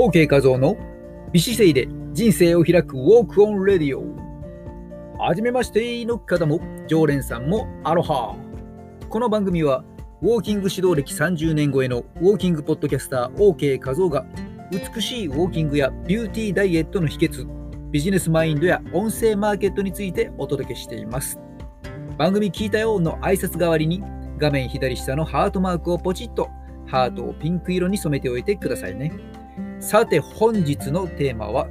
OK 画像の美姿勢で人生を開く Walk on Radio。はじめましての方も常連さんもアロハ。この番組はウォーキング指導歴30年超えのウォーキングポッドキャスター OK 画像が美しいウォーキングやビューティーダイエットの秘訣、ビジネスマインドや音声マーケットについてお届けしています。番組聞いたよの挨拶代わりに画面左下のハートマークをポチッとハートをピンク色に染めておいてくださいね。さて本日のテーマは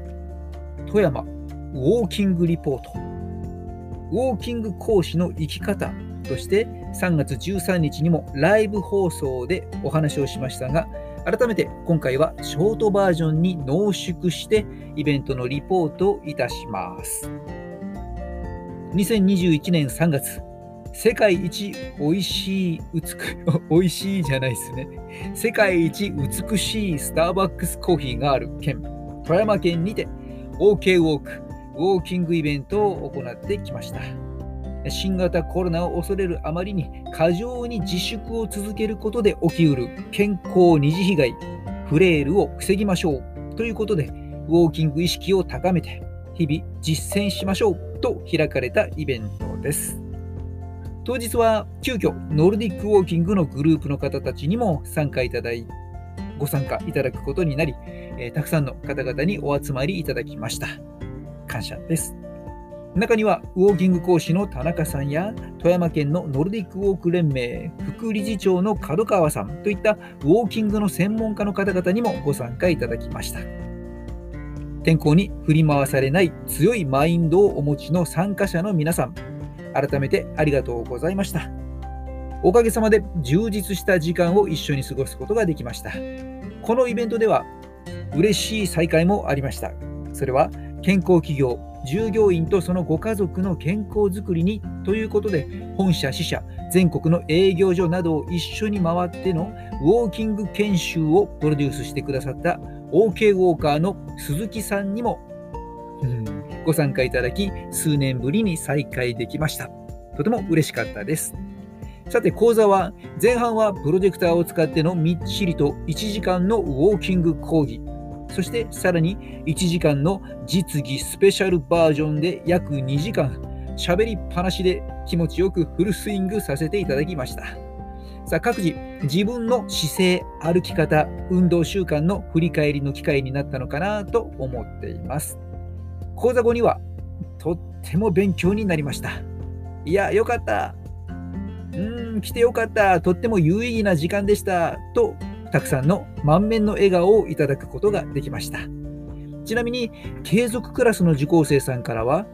富山ウォーキングリポート。ウォーキング講師の生き方として3月13日にもライブ放送でお話をしましたが改めて今回はショートバージョンに濃縮してイベントのリポートをいたします。2021年3月世界一美味しい、美美味しいじゃないですね。世界一美しいスターバックスコーヒーがある県、富山県にて OK ウォーク、ウォーキングイベントを行ってきました。新型コロナを恐れるあまりに過剰に自粛を続けることで起きうる健康二次被害、フレイルを防ぎましょうということで、ウォーキング意識を高めて、日々実践しましょうと開かれたイベントです。当日は急遽ノルディックウォーキングのグループの方たちにも参加いただいご参加いただくことになり、えー、たくさんの方々にお集まりいただきました。感謝です。中にはウォーキング講師の田中さんや富山県のノルディックウォーク連盟副理事長の角川さんといったウォーキングの専門家の方々にもご参加いただきました。天候に振り回されない強いマインドをお持ちの参加者の皆さん、改めてありがとうございました。おかげさまで充実した時間を一緒に過ごすことができました。このイベントでは嬉しい再会もありました。それは健康企業、従業員とそのご家族の健康づくりにということで本社、支社、全国の営業所などを一緒に回ってのウォーキング研修をプロデュースしてくださった OK ウォーカーの鈴木さんにも、うんご参加いただき、数年ぶりに再開できました。とても嬉しかったです。さて、講座は、前半はプロジェクターを使ってのみっちりと1時間のウォーキング講義、そしてさらに1時間の実技スペシャルバージョンで約2時間、喋りっぱなしで気持ちよくフルスイングさせていただきました。さあ、各自、自分の姿勢、歩き方、運動習慣の振り返りの機会になったのかなと思っています。講座後にはとっても勉強になりました。いや、よかった。うーん、来てよかった。とっても有意義な時間でした。と、たくさんの満面の笑顔をいただくことができました。ちなみに、継続クラスの受講生さんからは、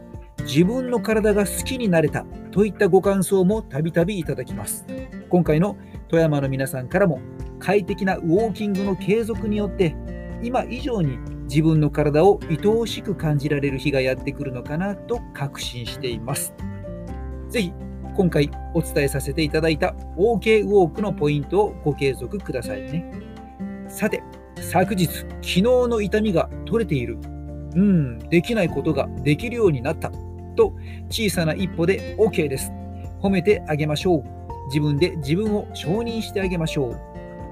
自分の体が好きになれたといったご感想もたびたびいただきます。今回の富山の皆さんからも快適なウォーキングの継続によって今以上に自分の体を愛おしく感じられる日がやってくるのかなと確信しています。ぜひ今回お伝えさせていただいた OK ウォークのポイントをご継続くださいね。さて、昨日、昨日の痛みが取れている。うん、できないことができるようになった。と小さな一歩で OK です。褒めてあげましょう。自分で自分を承認してあげましょう。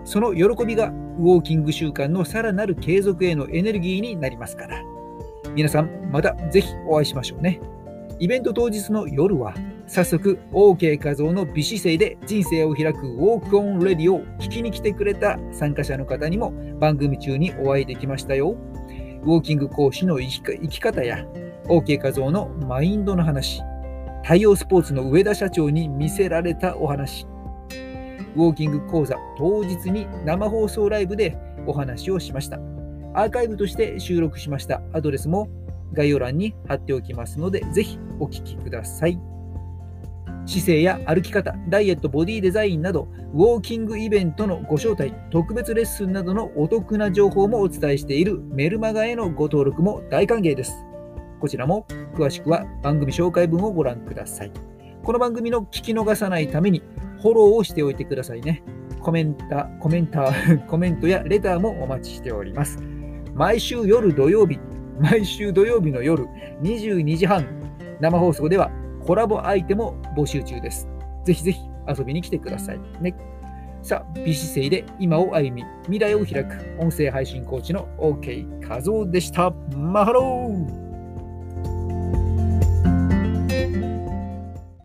その喜びがウォーキング習慣のさらなる継続へのエネルギーになりますから。皆さん、またぜひお会いしましょうね。イベント当日の夜は、早速 OK 画像の美姿勢で人生を開くウォークオンレディを聞きに来てくれた参加者の方にも番組中にお会いできましたよ。ウォーキング講師の生き生き方や OK 画像のマインドの話、太陽スポーツの上田社長に見せられたお話、ウォーキング講座当日に生放送ライブでお話をしました。アーカイブとして収録しましたアドレスも概要欄に貼っておきますので、ぜひお聞きください。姿勢や歩き方、ダイエット、ボディデザインなど、ウォーキングイベントのご招待、特別レッスンなどのお得な情報もお伝えしているメルマガへのご登録も大歓迎です。こちらも詳しくは番組紹介文をご覧ください。この番組の聞き逃さないためにフォローをしておいてくださいね。コメンタ、コメンタ、コメントやレターもお待ちしております。毎週夜土曜日、毎週土曜日の夜22時半、生放送ではコラボ相手も募集中です。ぜひぜひ遊びに来てくださいね。さあ、美姿勢で今を歩み、未来を開く音声配信コーチの OK 画像でした。マハロー